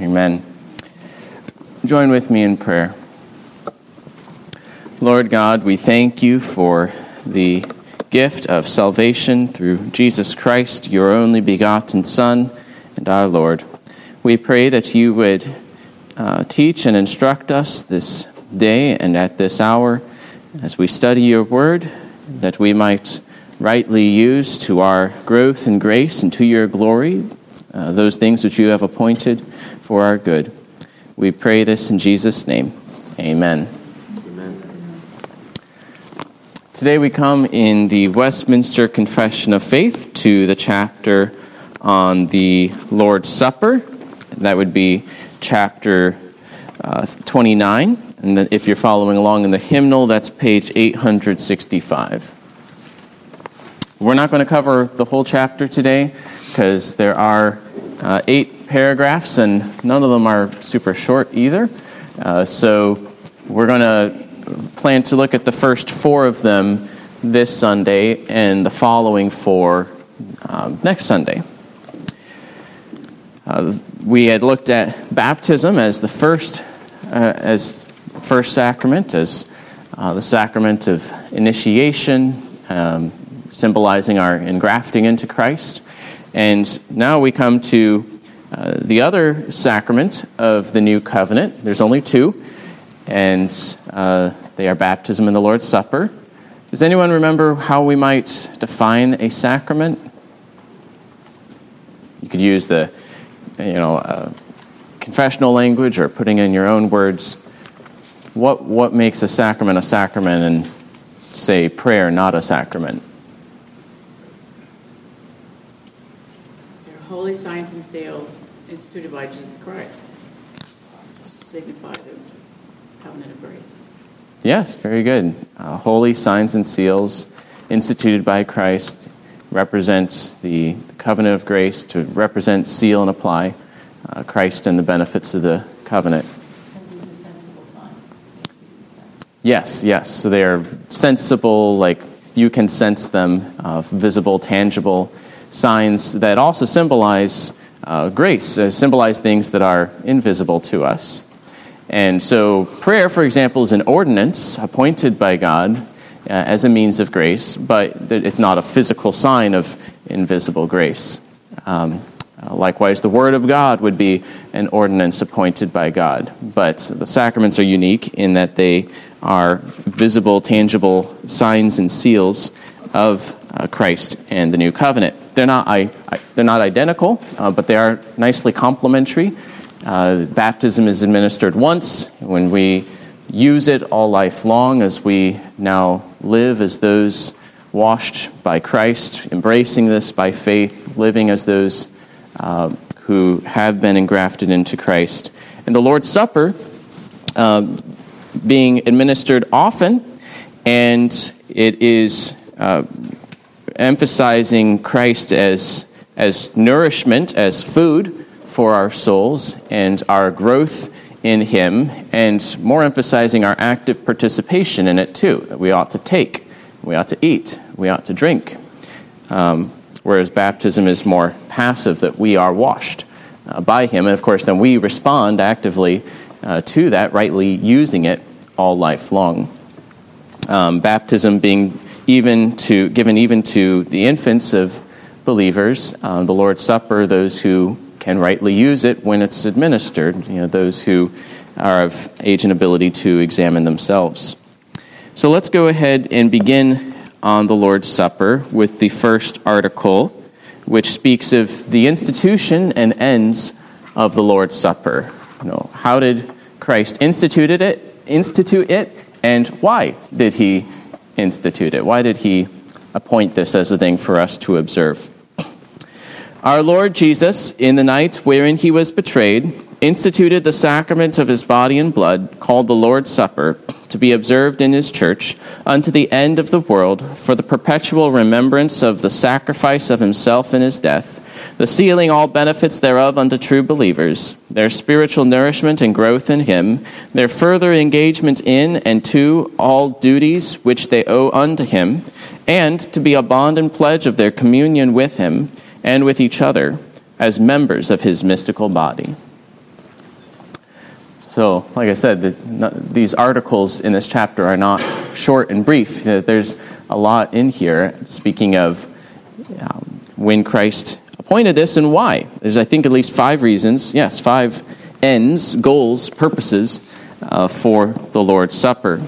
Amen. Join with me in prayer. Lord God, we thank you for the gift of salvation through Jesus Christ, your only begotten Son and our Lord. We pray that you would uh, teach and instruct us this day and at this hour as we study your word, that we might rightly use to our growth and grace and to your glory uh, those things which you have appointed for our good. We pray this in Jesus' name. Amen. Amen. Today we come in the Westminster Confession of Faith to the chapter on the Lord's Supper. That would be chapter uh, 29. And if you're following along in the hymnal, that's page 865. We're not going to cover the whole chapter today because there are uh, eight paragraphs and none of them are super short either. Uh, so we're going to plan to look at the first four of them this Sunday and the following four um, next Sunday. Uh, we had looked at baptism as the first, uh, as first sacrament, as uh, the sacrament of initiation, um, symbolizing our engrafting into Christ. And now we come to uh, the other sacrament of the new covenant. There's only two, and uh, they are baptism and the Lord's Supper. Does anyone remember how we might define a sacrament? You could use the, you know, uh, confessional language or putting in your own words. What what makes a sacrament a sacrament, and say prayer not a sacrament? Holy signs and seals instituted by Jesus Christ signify the covenant of grace. Yes, very good. Uh, holy signs and seals instituted by Christ represent the covenant of grace to represent, seal, and apply uh, Christ and the benefits of the covenant. Yes, yes. So they are sensible, like you can sense them, uh, visible, tangible signs that also symbolize uh, grace, uh, symbolize things that are invisible to us. And so, prayer, for example, is an ordinance appointed by God uh, as a means of grace, but it's not a physical sign of invisible grace. Um, uh, likewise, the Word of God would be an ordinance appointed by God. But the sacraments are unique in that they are visible, tangible signs and seals of uh, Christ and the new covenant. They're not, I, I, they're not identical, uh, but they are nicely complementary. Uh, baptism is administered once. When we use it all life long, as we now live as those washed by Christ, embracing this by faith, living as those uh, who have been engrafted into Christ. And the Lord's Supper, uh, being administered often, and it is uh, emphasizing Christ as, as nourishment, as food for our souls and our growth in Him, and more emphasizing our active participation in it too. We ought to take, we ought to eat, we ought to drink. Um, whereas baptism is more passive, that we are washed uh, by Him. And of course, then we respond actively uh, to that, rightly using it all life long. Um, baptism being even to, given even to the infants of believers, uh, the Lord's Supper, those who can rightly use it when it's administered, you know, those who are of age and ability to examine themselves. So let's go ahead and begin on the Lord's Supper with the first article, which speaks of the institution and ends of the Lord's Supper. You know, how did Christ instituted it, institute it, and why did he institute it? Why did he appoint this as a thing for us to observe? Our Lord Jesus, in the night wherein he was betrayed, instituted the sacrament of his body and blood, called the Lord's Supper, to be observed in his church unto the end of the world, for the perpetual remembrance of the sacrifice of himself in his death the sealing all benefits thereof unto true believers, their spiritual nourishment and growth in Him, their further engagement in and to all duties which they owe unto Him, and to be a bond and pledge of their communion with Him and with each other as members of His mystical body. So, like I said, the, these articles in this chapter are not short and brief. There's a lot in here, speaking of um, when Christ appointed this and why. There's, I think, at least five reasons. Yes, five ends, goals, purposes uh, for the Lord's Supper.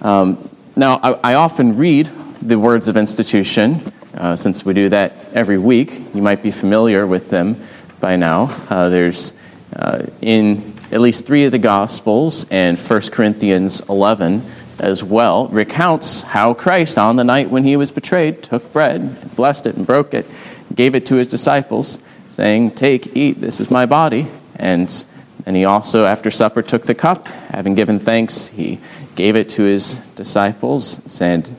Um, now, I, I, often read the words of institution, uh, since we do that every week. You might be familiar with them by now. Uh, there's uh, in at least three of the Gospels and 1 Corinthians 11 as well, recounts how Christ, on the night when he was betrayed, took bread, blessed it, and broke it, gave it to his disciples, saying, Take, eat, this is my body. And and he also, after supper, took the cup. Having given thanks, he gave it to his disciples, said,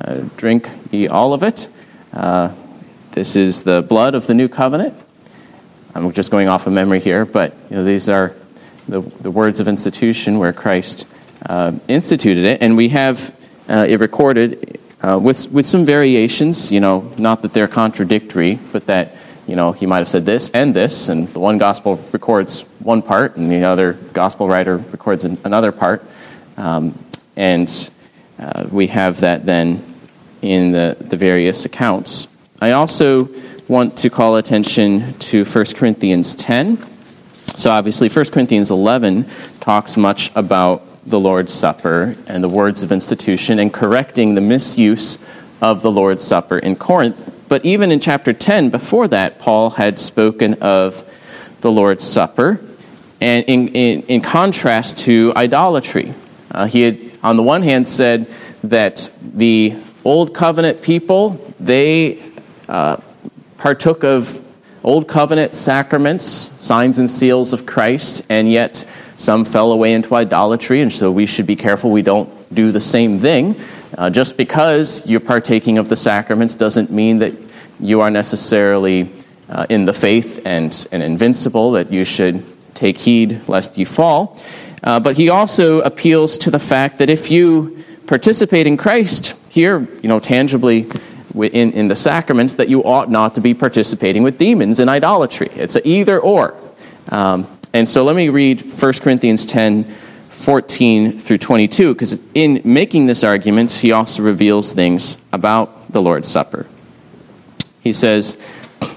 uh, Drink ye all of it. Uh, this is the blood of the new covenant. I'm just going off of memory here, but you know, these are the, the words of institution where Christ uh, instituted it. And we have uh, it recorded uh, with, with some variations, you know, not that they're contradictory, but that you know, he might have said this and this, and the one gospel records one part, and the other gospel writer records another part. Um, and uh, we have that then in the, the various accounts. I also want to call attention to 1 Corinthians 10. So, obviously, 1 Corinthians 11 talks much about the Lord's Supper and the words of institution and correcting the misuse of the Lord's Supper in Corinth. But even in chapter 10, before that, Paul had spoken of the Lord's Supper, and in, in, in contrast to idolatry. Uh, he had, on the one hand, said that the Old Covenant people, they uh, partook of Old Covenant sacraments, signs and seals of Christ, and yet some fell away into idolatry, and so we should be careful we don't do the same thing. Uh, just because you're partaking of the sacraments doesn't mean that you are necessarily uh, in the faith and, and invincible, that you should take heed lest you fall. Uh, but he also appeals to the fact that if you participate in Christ here, you know, tangibly in, in the sacraments, that you ought not to be participating with demons in idolatry. It's a either or. Um, and so let me read 1 Corinthians 10 14 through 22, because in making this argument, he also reveals things about the Lord's Supper. He says,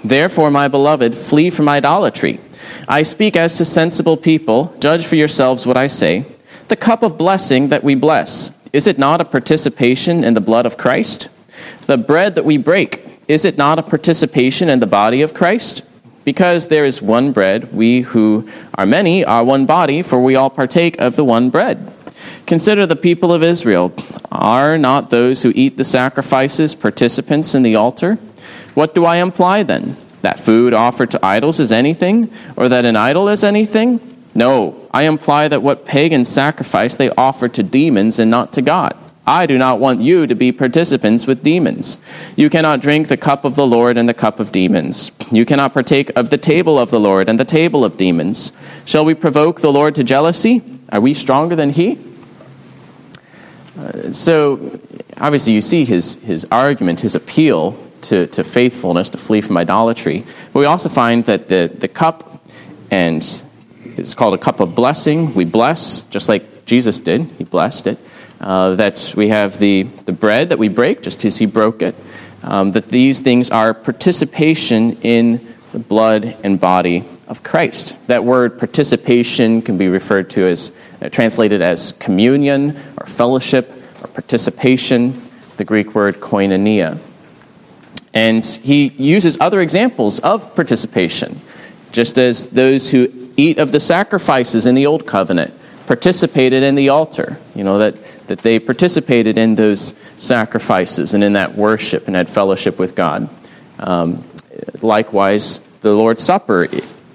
Therefore, my beloved, flee from idolatry. I speak as to sensible people. Judge for yourselves what I say. The cup of blessing that we bless, is it not a participation in the blood of Christ? The bread that we break, is it not a participation in the body of Christ? Because there is one bread, we who are many are one body, for we all partake of the one bread. Consider the people of Israel. Are not those who eat the sacrifices participants in the altar? What do I imply then? That food offered to idols is anything, or that an idol is anything? No, I imply that what pagans sacrifice they offer to demons and not to God. I do not want you to be participants with demons. You cannot drink the cup of the Lord and the cup of demons. You cannot partake of the table of the Lord and the table of demons. Shall we provoke the Lord to jealousy? Are we stronger than he? Uh, so, obviously, you see his, his argument, his appeal to, to faithfulness, to flee from idolatry. But we also find that the, the cup, and it's called a cup of blessing, we bless, just like Jesus did, he blessed it. Uh, that we have the, the bread that we break, just as he broke it. Um, that these things are participation in the blood and body of Christ. That word participation can be referred to as, uh, translated as communion or fellowship or participation, the Greek word koinonia. And he uses other examples of participation, just as those who eat of the sacrifices in the Old Covenant participated in the altar, you know, that, that they participated in those sacrifices and in that worship and had fellowship with God. Um, likewise, the Lord's Supper,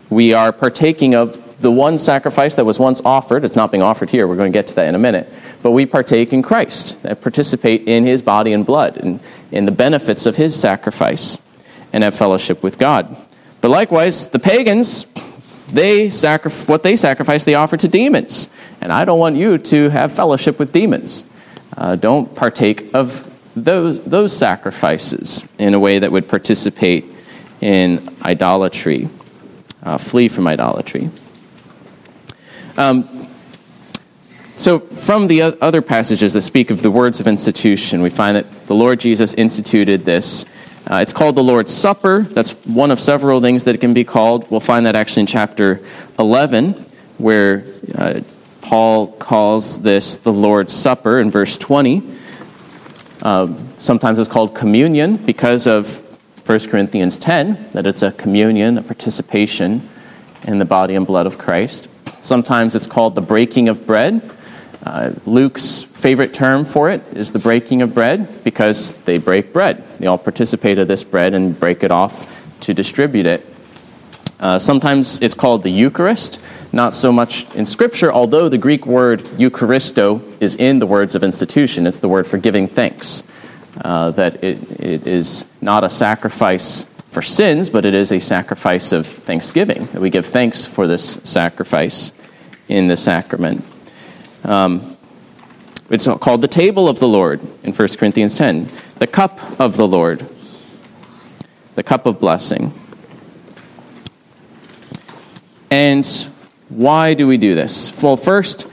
we are partaking of the one sacrifice that was once offered. It's not being offered here, we're going to get to that in a minute. But we partake in Christ, that participate in his body and blood and in the benefits of his sacrifice and have fellowship with God. But likewise, the pagans, they sacrif- what they sacrifice, they offer to demons. And I don't want you to have fellowship with demons. Uh, don't partake of those, those sacrifices in a way that would participate in idolatry. Uh, flee from idolatry. Um, so, from the other passages that speak of the words of institution, we find that the Lord Jesus instituted this. Uh, it's called the Lord's Supper. That's one of several things that it can be called. We'll find that actually in chapter 11, where uh, Paul calls this the Lord's Supper in verse 20. Uh, sometimes it's called communion because of 1 Corinthians 10, that it's a communion, a participation in the body and blood of Christ. Sometimes it's called the breaking of bread uh, Luke's favorite term for it is the breaking of bread because they break bread. They all participate of this bread and break it off to distribute it. Uh, sometimes it's called the Eucharist, not so much in Scripture, although the Greek word Eucharisto is in the words of institution. It's the word for giving thanks. Uh, that it, it is not a sacrifice for sins, but it is a sacrifice of thanksgiving. We give thanks for this sacrifice in the sacrament. Um, it's called the table of the Lord in 1 Corinthians 10, the cup of the Lord, the cup of blessing. And why do we do this? Well, first,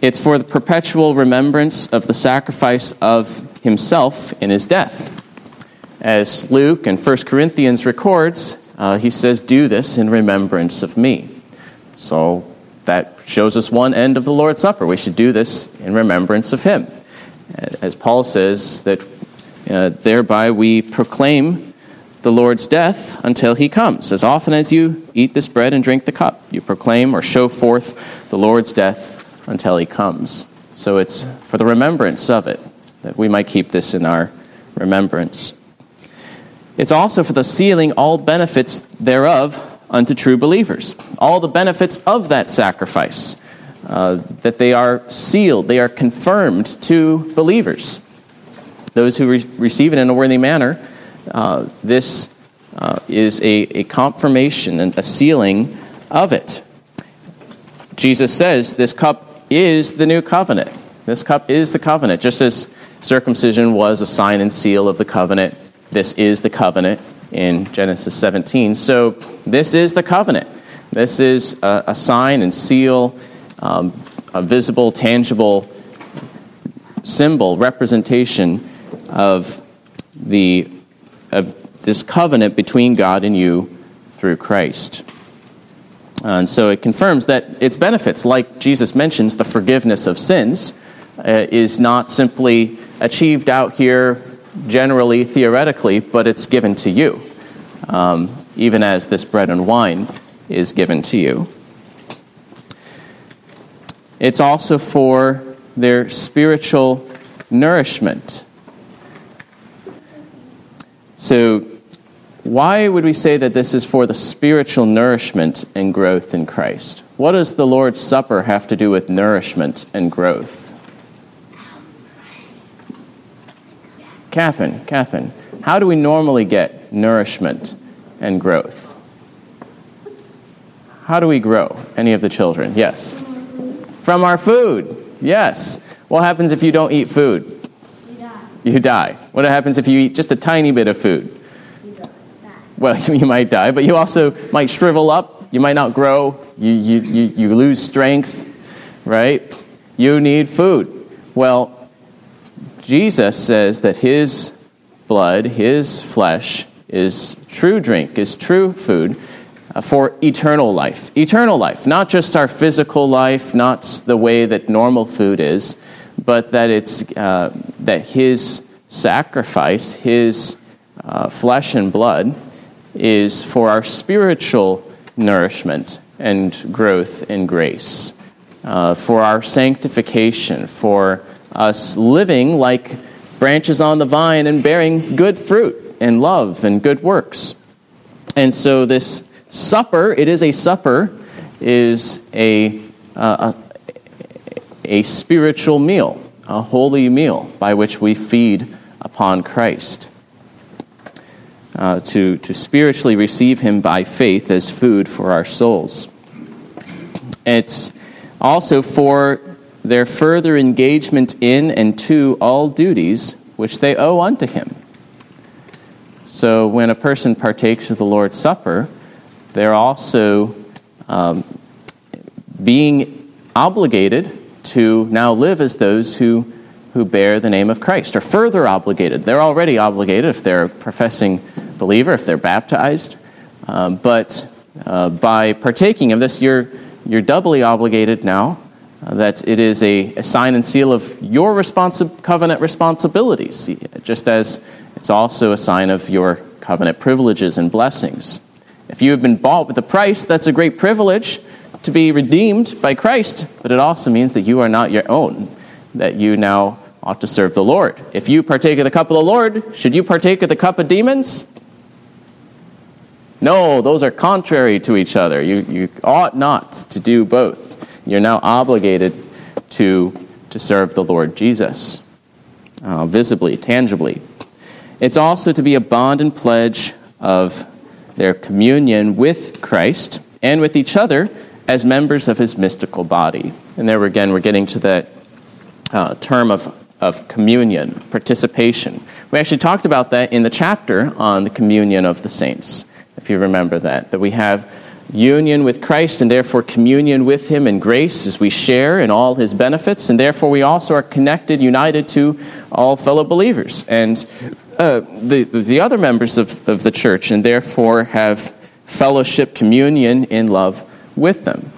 it's for the perpetual remembrance of the sacrifice of himself in his death. As Luke in 1 Corinthians records, uh, he says, Do this in remembrance of me. So that shows us one end of the Lord's Supper. We should do this in remembrance of Him. As Paul says, that uh, thereby we proclaim the Lord's death until He comes. As often as you eat this bread and drink the cup, you proclaim or show forth the Lord's death until He comes. So it's for the remembrance of it that we might keep this in our remembrance. It's also for the sealing all benefits thereof unto true believers. All the benefits of that sacrifice, uh, that they are sealed, they are confirmed to believers. Those who re- receive it in a worthy manner, uh, this uh, is a, a confirmation and a sealing of it. Jesus says this cup is the new covenant. This cup is the covenant. Just as circumcision was a sign and seal of the covenant, this is the covenant in Genesis 17. So, this is the covenant. This is a, a sign and seal, um, a visible, tangible symbol, representation of, the, of this covenant between God and you through Christ. And so it confirms that its benefits, like Jesus mentions, the forgiveness of sins, uh, is not simply achieved out here generally, theoretically, but it's given to you, um, even as this bread and wine is given to you. It's also for their spiritual nourishment. So, why would we say that this is for the spiritual nourishment and growth in Christ? What does the Lord's Supper have to do with nourishment and growth? Catherine, Catherine, how do we normally get nourishment and growth? How do we grow? Any of the children? Yes. From our food. Yes. What happens if you don't eat food? You die. You die. What happens if you eat just a tiny bit of food? Well, you might die, but you also might shrivel up. You might not grow. You, you, you, you lose strength, right? You need food. Well, Jesus says that his blood, his flesh, is true drink, is true food uh, for eternal life. Eternal life, not just our physical life, not the way that normal food is, but that it's uh, that his sacrifice, his uh, flesh and blood, is for our spiritual nourishment and growth in grace, uh, for our sanctification, for us living like branches on the vine and bearing good fruit and love and good works. And so, this supper, it is a supper, is a, uh, a, a spiritual meal, a holy meal by which we feed upon Christ. Uh, to, to spiritually receive Him by faith as food for our souls. It's also for their further engagement in and to all duties which they owe unto him. So when a person partakes of the Lord's Supper, they're also um, being obligated to now live as those who, who bear the name of Christ, or further obligated. They're already obligated if they're a professing believer, if they're baptized. Um, but uh, by partaking of this, you're, you're doubly obligated now Uh, that it is a, a, sign and seal of your responsi- covenant responsibilities, just as it's also a sign of your covenant privileges and blessings. If you have been bought with a price, that's a great privilege to be redeemed by Christ, but it also means that you are not your own, that you now ought to serve the Lord. If you partake of the cup of the Lord, should you partake of the cup of demons? No, those are contrary to each other. You, you ought not to do both. You're now obligated to, to serve the Lord Jesus uh, visibly, tangibly. It's also to be a bond and pledge of their communion with Christ and with each other as members of his mystical body. And there again, we're getting to that uh, term of, of communion, participation. We actually talked about that in the chapter on the communion of the saints, if you remember that, that we have union with Christ and therefore communion with Him in grace as we share in all His benefits, and therefore we also are connected, united to all fellow believers and uh, the, the other members of, of the church, and therefore have fellowship, communion in love with them.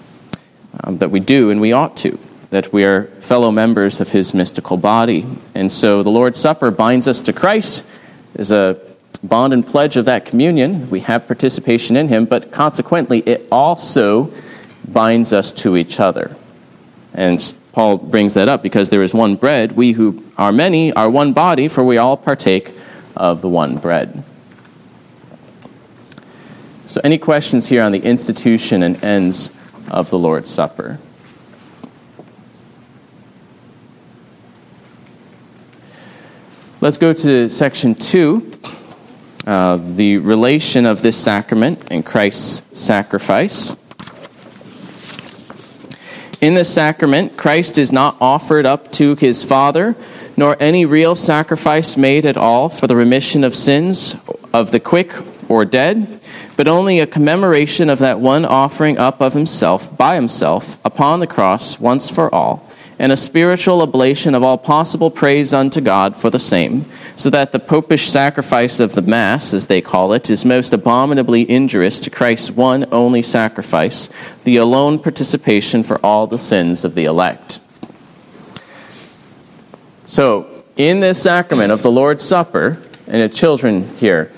Um, that we do and we ought to, that we are fellow members of His mystical body. And so the Lord's Supper binds us to Christ as a bond and pledge of that communion. We have participation in Him, but consequently, it also binds us to each other. And Paul brings that up because there is one bread. We who are many are one body, for we all partake of the one bread. So, any questions here on the institution and ends of the Lord's Supper? Let's go to section two uh, the relation of this sacrament and Christ's sacrifice. In this sacrament, Christ is not offered up to his Father, nor any real sacrifice made at all for the remission of sins of the quick or dead, but only a commemoration of that one offering up of himself by himself upon the cross once for all and a spiritual oblation of all possible praise unto God for the same, so that the popish sacrifice of the Mass, as they call it, is most abominably injurious to Christ's one only sacrifice, the alone propitiation for all the sins of the elect. So, in this sacrament of the Lord's Supper, and the children here,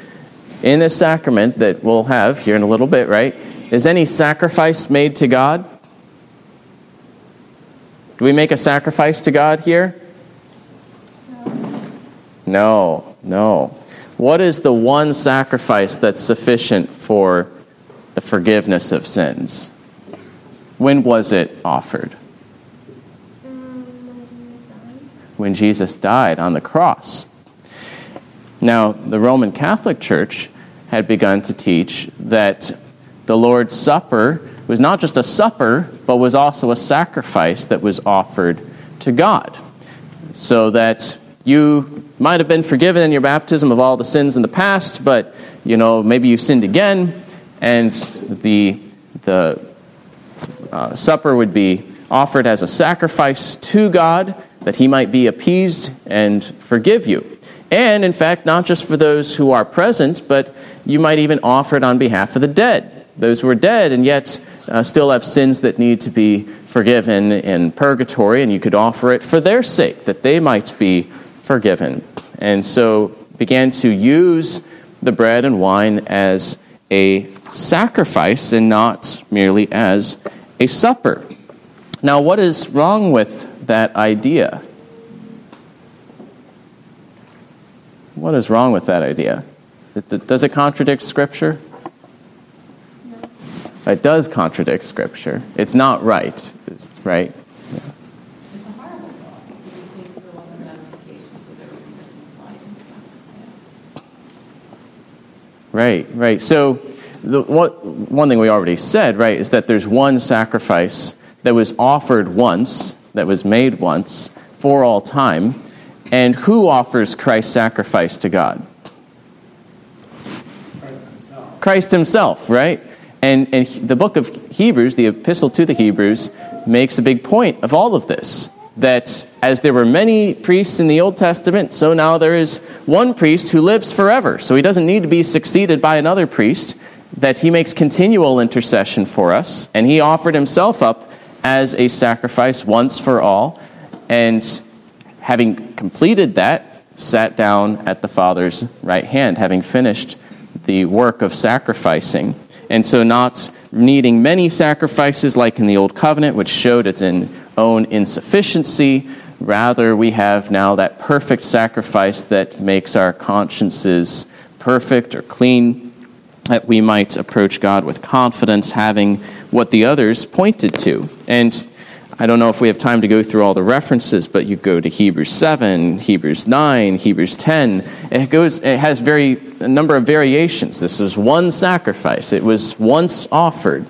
in this sacrament that we'll have here in a little bit, right? Is any sacrifice made to God? Do we make a sacrifice to God here? No, no. What is the one sacrifice that's sufficient for the forgiveness of sins? When was it offered? When Jesus died on the cross. Now, the Roman Catholic Church had begun to teach that the Lord's Supper was not just a supper, but was also a sacrifice that was offered to God. So that you might have been forgiven in your baptism of all the sins in the past, but you know, maybe you sinned again, and the, the uh, supper would be offered as a sacrifice to God that he might be appeased and forgive you. And in fact, not just for those who are present, but you might even offer it on behalf of the dead, those who are dead and yet uh, still have sins that need to be forgiven in purgatory, and you could offer it for their sake, that they might be forgiven. And so began to use the bread and wine as a sacrifice and not merely as a supper. Now, what is wrong with that idea? What is wrong with that idea? Does it contradict Scripture? It does contradict Scripture. It's not right, it's, right? Yeah. It's a horrible thought. You think for all the ramifications of everything that's implied in Right, right. So, the, what, one thing we already said, right, is that there's one sacrifice that was offered once, that was made once, for all time. And who offers Christ's sacrifice to God? Christ himself. Christ himself, right? And, and the book of Hebrews, the epistle to the Hebrews, makes a big point of all of this that as there were many priests in the Old Testament, so now there is one priest who lives forever. So he doesn't need to be succeeded by another priest, that he makes continual intercession for us, and he offered himself up as a sacrifice once for all, and having completed that, sat down at the Father's right hand, having finished the work of sacrificing. And so, not needing many sacrifices like in the Old Covenant, which showed its own insufficiency. Rather, we have now that perfect sacrifice that makes our consciences perfect or clean, that we might approach God with confidence, having what the others pointed to. And I don't know if we have time to go through all the references, but you go to Hebrews 7, Hebrews 9, Hebrews 10. It goes it has very a number of variations. This is one sacrifice. It was once offered,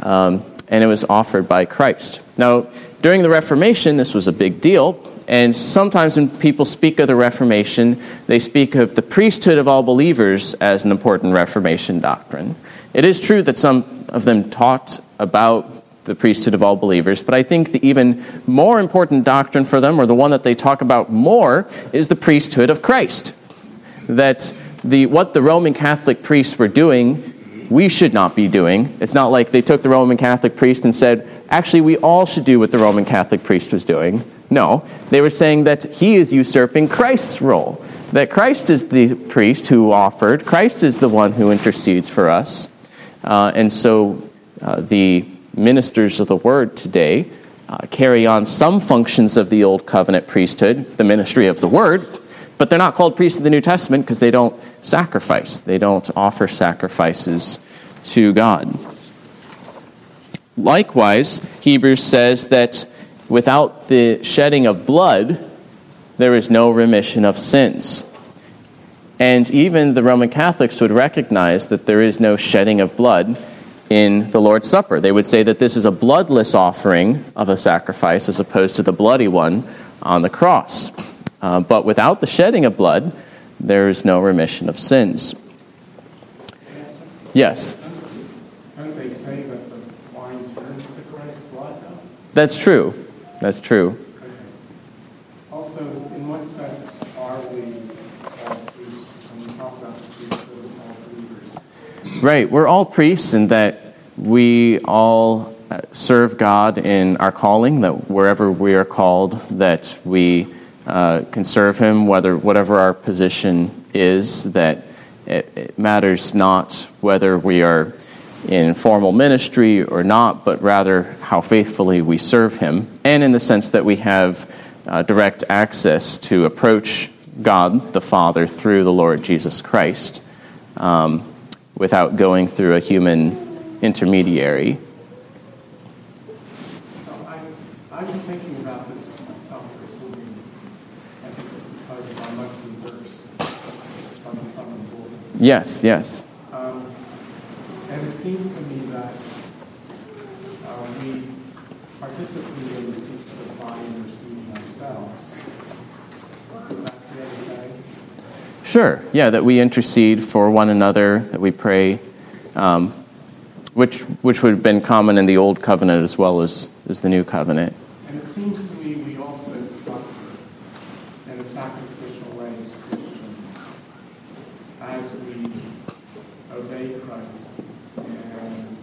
um, and it was offered by Christ. Now, during the Reformation, this was a big deal. And sometimes when people speak of the Reformation, they speak of the priesthood of all believers as an important Reformation doctrine. It is true that some of them taught about the priesthood of all believers. But I think the even more important doctrine for them, or the one that they talk about more, is the priesthood of Christ. That the, what the Roman Catholic priests were doing, we should not be doing. It's not like they took the Roman Catholic priest and said, actually, we all should do what the Roman Catholic priest was doing. No, they were saying that he is usurping Christ's role. That Christ is the priest who offered, Christ is the one who intercedes for us. Uh, and so uh, the ministers of the word today uh, carry on some functions of the Old Covenant priesthood, the ministry of the word, but they're not called priests of the New Testament because they don't sacrifice. They don't offer sacrifices to God. Likewise, Hebrews says that without the shedding of blood, there is no remission of sins. And even the Roman Catholics would recognize that there is no shedding of blood in the Lord's Supper. They would say that this is a bloodless offering of a sacrifice as opposed to the bloody one on the cross. Uh, but without the shedding of blood, there is no remission of sins. Yes? Don't they say that the wine turns to Christ's blood. That's true. That's true. Okay. Also, in what sense are we all priests when we talk about the priesthood of all believers? Right. We're all priests in that we all uh, serve God in our calling, that wherever we are called, that we uh, can serve Him, whether whatever our position is, that it, it matters not whether we are in formal ministry or not, but rather how faithfully we serve Him, and in the sense that we have uh, direct access to approach God the Father through the Lord Jesus Christ um, without going through a human intermediary. So I, I was thinking about this myself recently, I think because of our monthly verse from, from the board. Yes, yes. Um, and it seems to me that uh, we participate in the feast of the body and receiving ourselves. Is that fair to say? Sure. Yeah, that we intercede for one another, that we pray, um, which, which would have been common in the Old Covenant as well as, as the New Covenant. And it seems to me we also suffer in a sacrificial way as Christians as we obey Christ and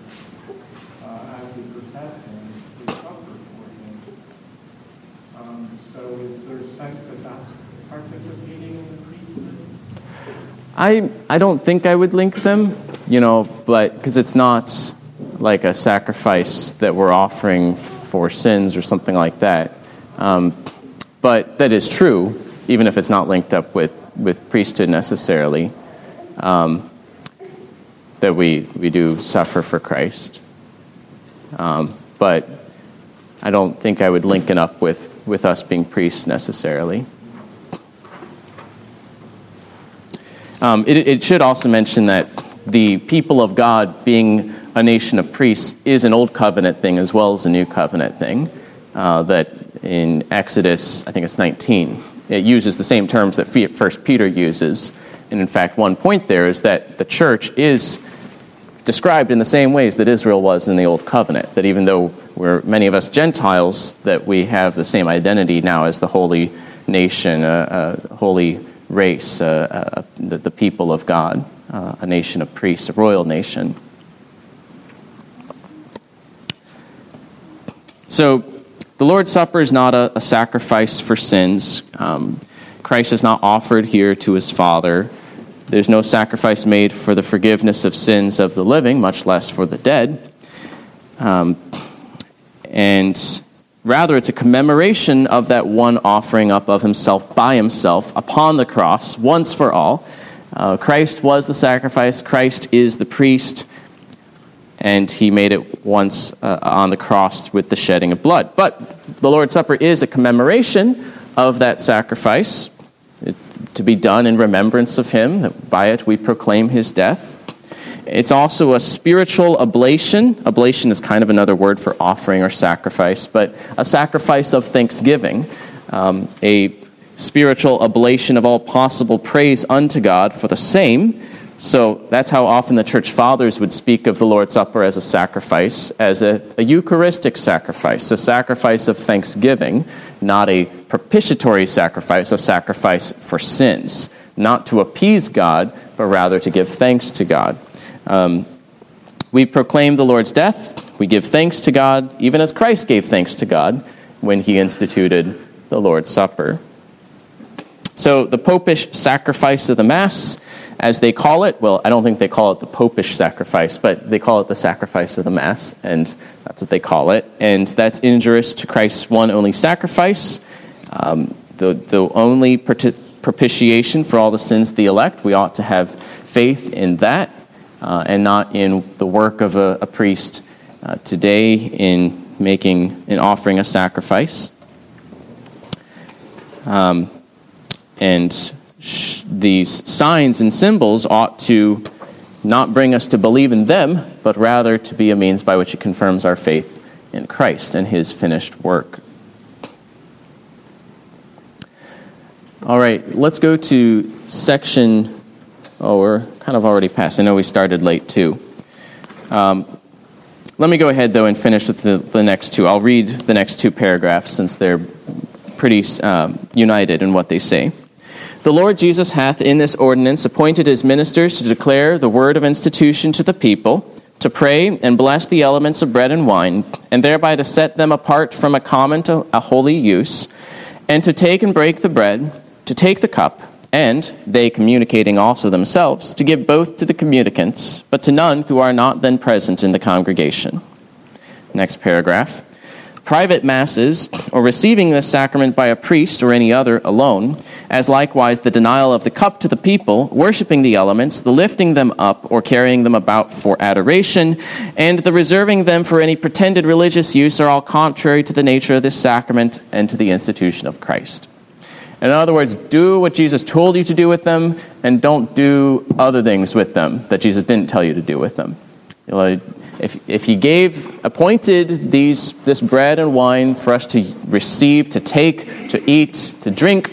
uh, as we profess Him, we suffer for Him. Um, so is there a sense that that's participating in the priesthood? I, I don't think I would link them, you know, but because it's not like a sacrifice that we're offering for sins or something like that. Um, but that is true, even if it's not linked up with, with priesthood necessarily, um, that we, we do suffer for Christ. Um, but I don't think I would link it up with, with us being priests necessarily. Um, it, it, should also mention that the people of God being a nation of priests is an old covenant thing as well as a new covenant thing. Uh, that in Exodus, I think it's 19, it uses the same terms that First Peter uses. And in fact, one point there is that the church is described in the same ways that Israel was in the old covenant. That even though we're many of us Gentiles, that we have the same identity now as the holy nation, a, a holy race, uh, the, the, people of God, uh, a nation of priests, a royal nation. So, the Lord's Supper is not a, a sacrifice for sins. Um, Christ is not offered here to his Father. There's no sacrifice made for the forgiveness of sins of the living, much less for the dead. Um, and rather, it's a commemoration of that one offering up of himself by himself upon the cross, once for all. Uh, Christ was the sacrifice, Christ is the priest, and he made it once uh, on the cross with the shedding of blood. But the Lord's Supper is a commemoration of that sacrifice to be done in remembrance of him. By it we proclaim his death. It's also a spiritual oblation. Oblation is kind of another word for offering or sacrifice, but a sacrifice of thanksgiving, um, a spiritual oblation of all possible praise unto God for the same. So that's how often the church fathers would speak of the Lord's Supper as a sacrifice, as a, a Eucharistic sacrifice, a sacrifice of thanksgiving, not a propitiatory sacrifice, a sacrifice for sins, not to appease God, but rather to give thanks to God. Um, we proclaim the Lord's death, we give thanks to God, even as Christ gave thanks to God when he instituted the Lord's Supper. So the popish sacrifice of the Mass as they call it. Well, I don't think they call it the popish sacrifice, but they call it the sacrifice of the Mass, and that's what they call it. And that's injurious to Christ's one only sacrifice, um, the, the only propitiation for all the sins of the elect. We ought to have faith in that uh, and not in the work of a, a priest uh, today in making and offering a sacrifice. Um, and these signs and symbols ought to not bring us to believe in them, but rather to be a means by which it confirms our faith in Christ and his finished work. All right, let's go to section. Oh, we're kind of already past. I know we started late too. Um, let me go ahead, though, and finish with the, the, next two. I'll read the next two paragraphs since they're pretty um, united in what they say. The Lord Jesus hath in this ordinance appointed his ministers to declare the word of institution to the people, to pray and bless the elements of bread and wine, and thereby to set them apart from a common to a holy use, and to take and break the bread, to take the cup, and, they communicating also themselves, to give both to the communicants, but to none who are not then present in the congregation. Next paragraph private masses, or receiving this sacrament by a priest or any other alone, as likewise the denial of the cup to the people, worshipping the elements, the lifting them up or carrying them about for adoration, and the reserving them for any pretended religious use are all contrary to the nature of this sacrament and to the institution of Christ. In other words, do what Jesus told you to do with them, and don't do other things with them that Jesus didn't tell you to do with them. If, if he gave, appointed these, this bread and wine for us to receive, to take, to eat, to drink,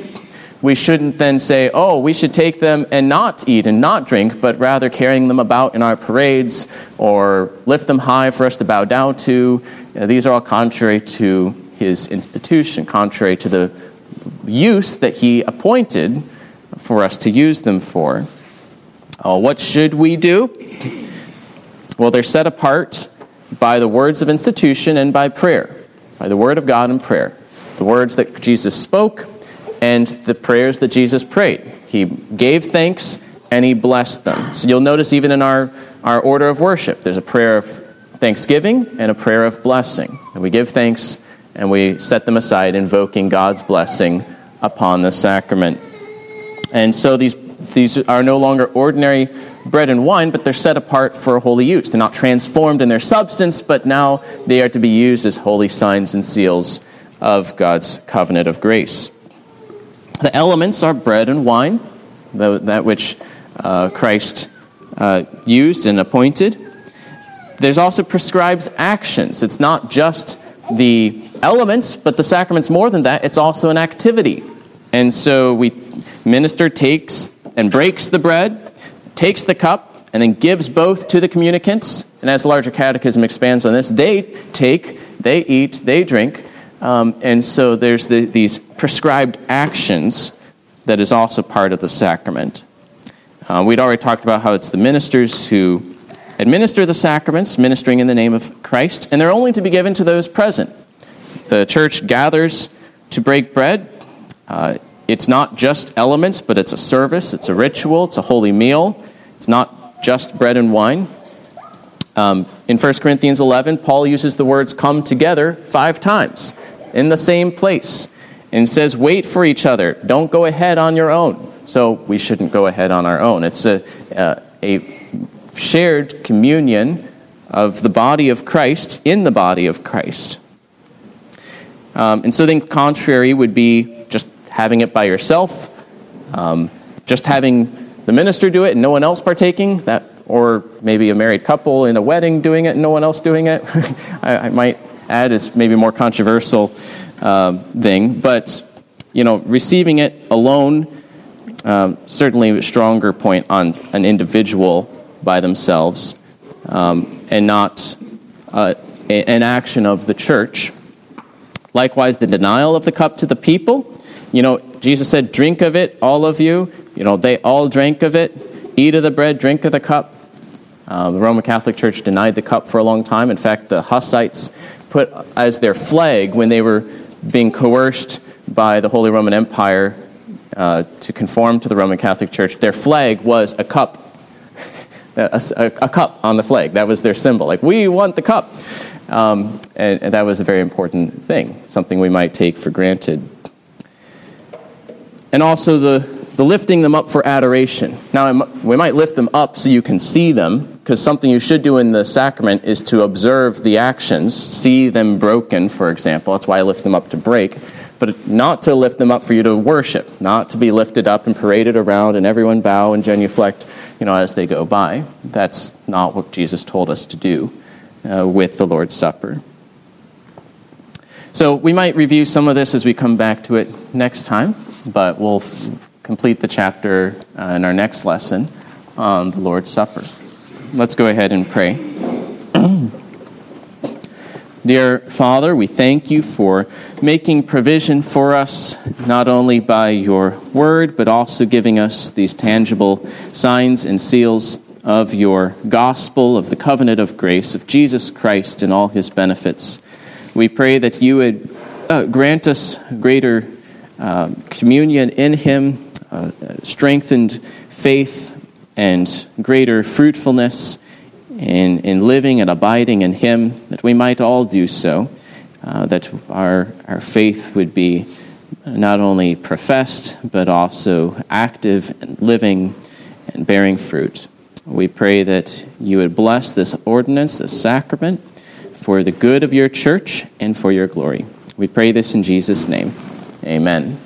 we shouldn't then say, oh, we should take them and not eat and not drink, but rather carrying them about in our parades or lift them high for us to bow down to. You know, these are all contrary to his institution, contrary to the use that he appointed for us to use them for. Uh, what should we do? Well, they're set apart by the words of institution and by prayer, by the word of God and prayer. The words that Jesus spoke and the prayers that Jesus prayed. He gave thanks and he blessed them. So you'll notice even in our, our order of worship, there's a prayer of thanksgiving and a prayer of blessing. And we give thanks and we set them aside, invoking God's blessing upon the sacrament. And so these, these are no longer ordinary bread and wine, but they're set apart for holy use. They're not transformed in their substance, but now they are to be used as holy signs and seals of God's covenant of grace. The elements are bread and wine, that which uh, Christ uh, used and appointed. There's also prescribes actions. It's not just the elements, but the sacrament's more than that. It's also an activity. And so we minister takes and breaks the bread takes the cup and then gives both to the communicants. And as the larger catechism expands on this, they take, they eat, they drink. Um, and so there's the, these prescribed actions that is also part of the sacrament. Uh, we'd already talked about how it's the ministers who administer the sacraments, ministering in the name of Christ, and they're only to be given to those present. The church gathers to break bread. Uh, it's not just elements, but it's a service, it's a ritual, it's a holy meal. It's not just bread and wine. Um, in 1 Corinthians 11, Paul uses the words come together five times in the same place and says, wait for each other. Don't go ahead on your own. So we shouldn't go ahead on our own. It's a, uh, a shared communion of the body of Christ in the body of Christ. Um, and so then, contrary would be just having it by yourself, um, just having the minister do it and no one else partaking, that, or maybe a married couple in a wedding doing it and no one else doing it. I, I, might add is maybe a more controversial uh, thing, but you know, receiving it alone um, certainly a stronger point on an individual by themselves um, and not uh, an action of the church. Likewise, the denial of the cup to the people. You know, Jesus said, Drink of it, all of you. You know, they all drank of it. Eat of the bread, drink of the cup. Uh, the Roman Catholic Church denied the cup for a long time. In fact, the Hussites put as their flag when they were being coerced by the Holy Roman Empire uh, to conform to the Roman Catholic Church, their flag was a cup, a, a, a, cup on the flag. That was their symbol. Like, we want the cup. Um, and, and that was a very important thing, something we might take for granted. And also the, the lifting them up for adoration. Now, we might lift them up so you can see them, because something you should do in the sacrament is to observe the actions, see them broken, for example. That's why I lift them up to break but not to lift them up for you to worship, not to be lifted up and paraded around and everyone bow and genuflect, you know, as they go by. That's not what Jesus told us to do uh, with the Lord's Supper. So we might review some of this as we come back to it next time, but we'll f- complete the chapter uh, in our next lesson on the Lord's Supper. Let's go ahead and pray. Dear Father, we thank you for making provision for us, not only by your word, but also giving us these tangible signs and seals of your gospel, of the covenant of grace, of Jesus Christ and all his benefits. We pray that you would uh, grant us greater uh, communion in him, uh, strengthened faith, and greater fruitfulness in, in living and abiding in Him, that we might all do so, uh, that our, our faith would be not only professed, but also active and living and bearing fruit. We pray that you would bless this ordinance, this sacrament, for the good of your church and for your glory. We pray this in Jesus' name. Amen.